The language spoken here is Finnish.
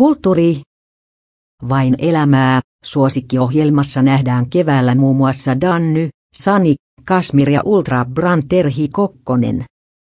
Kulttuuri. Vain elämää. Suosikkiohjelmassa nähdään keväällä muun muassa Danny, Sani, Kasmir ja Ultra Branterhi Kokkonen.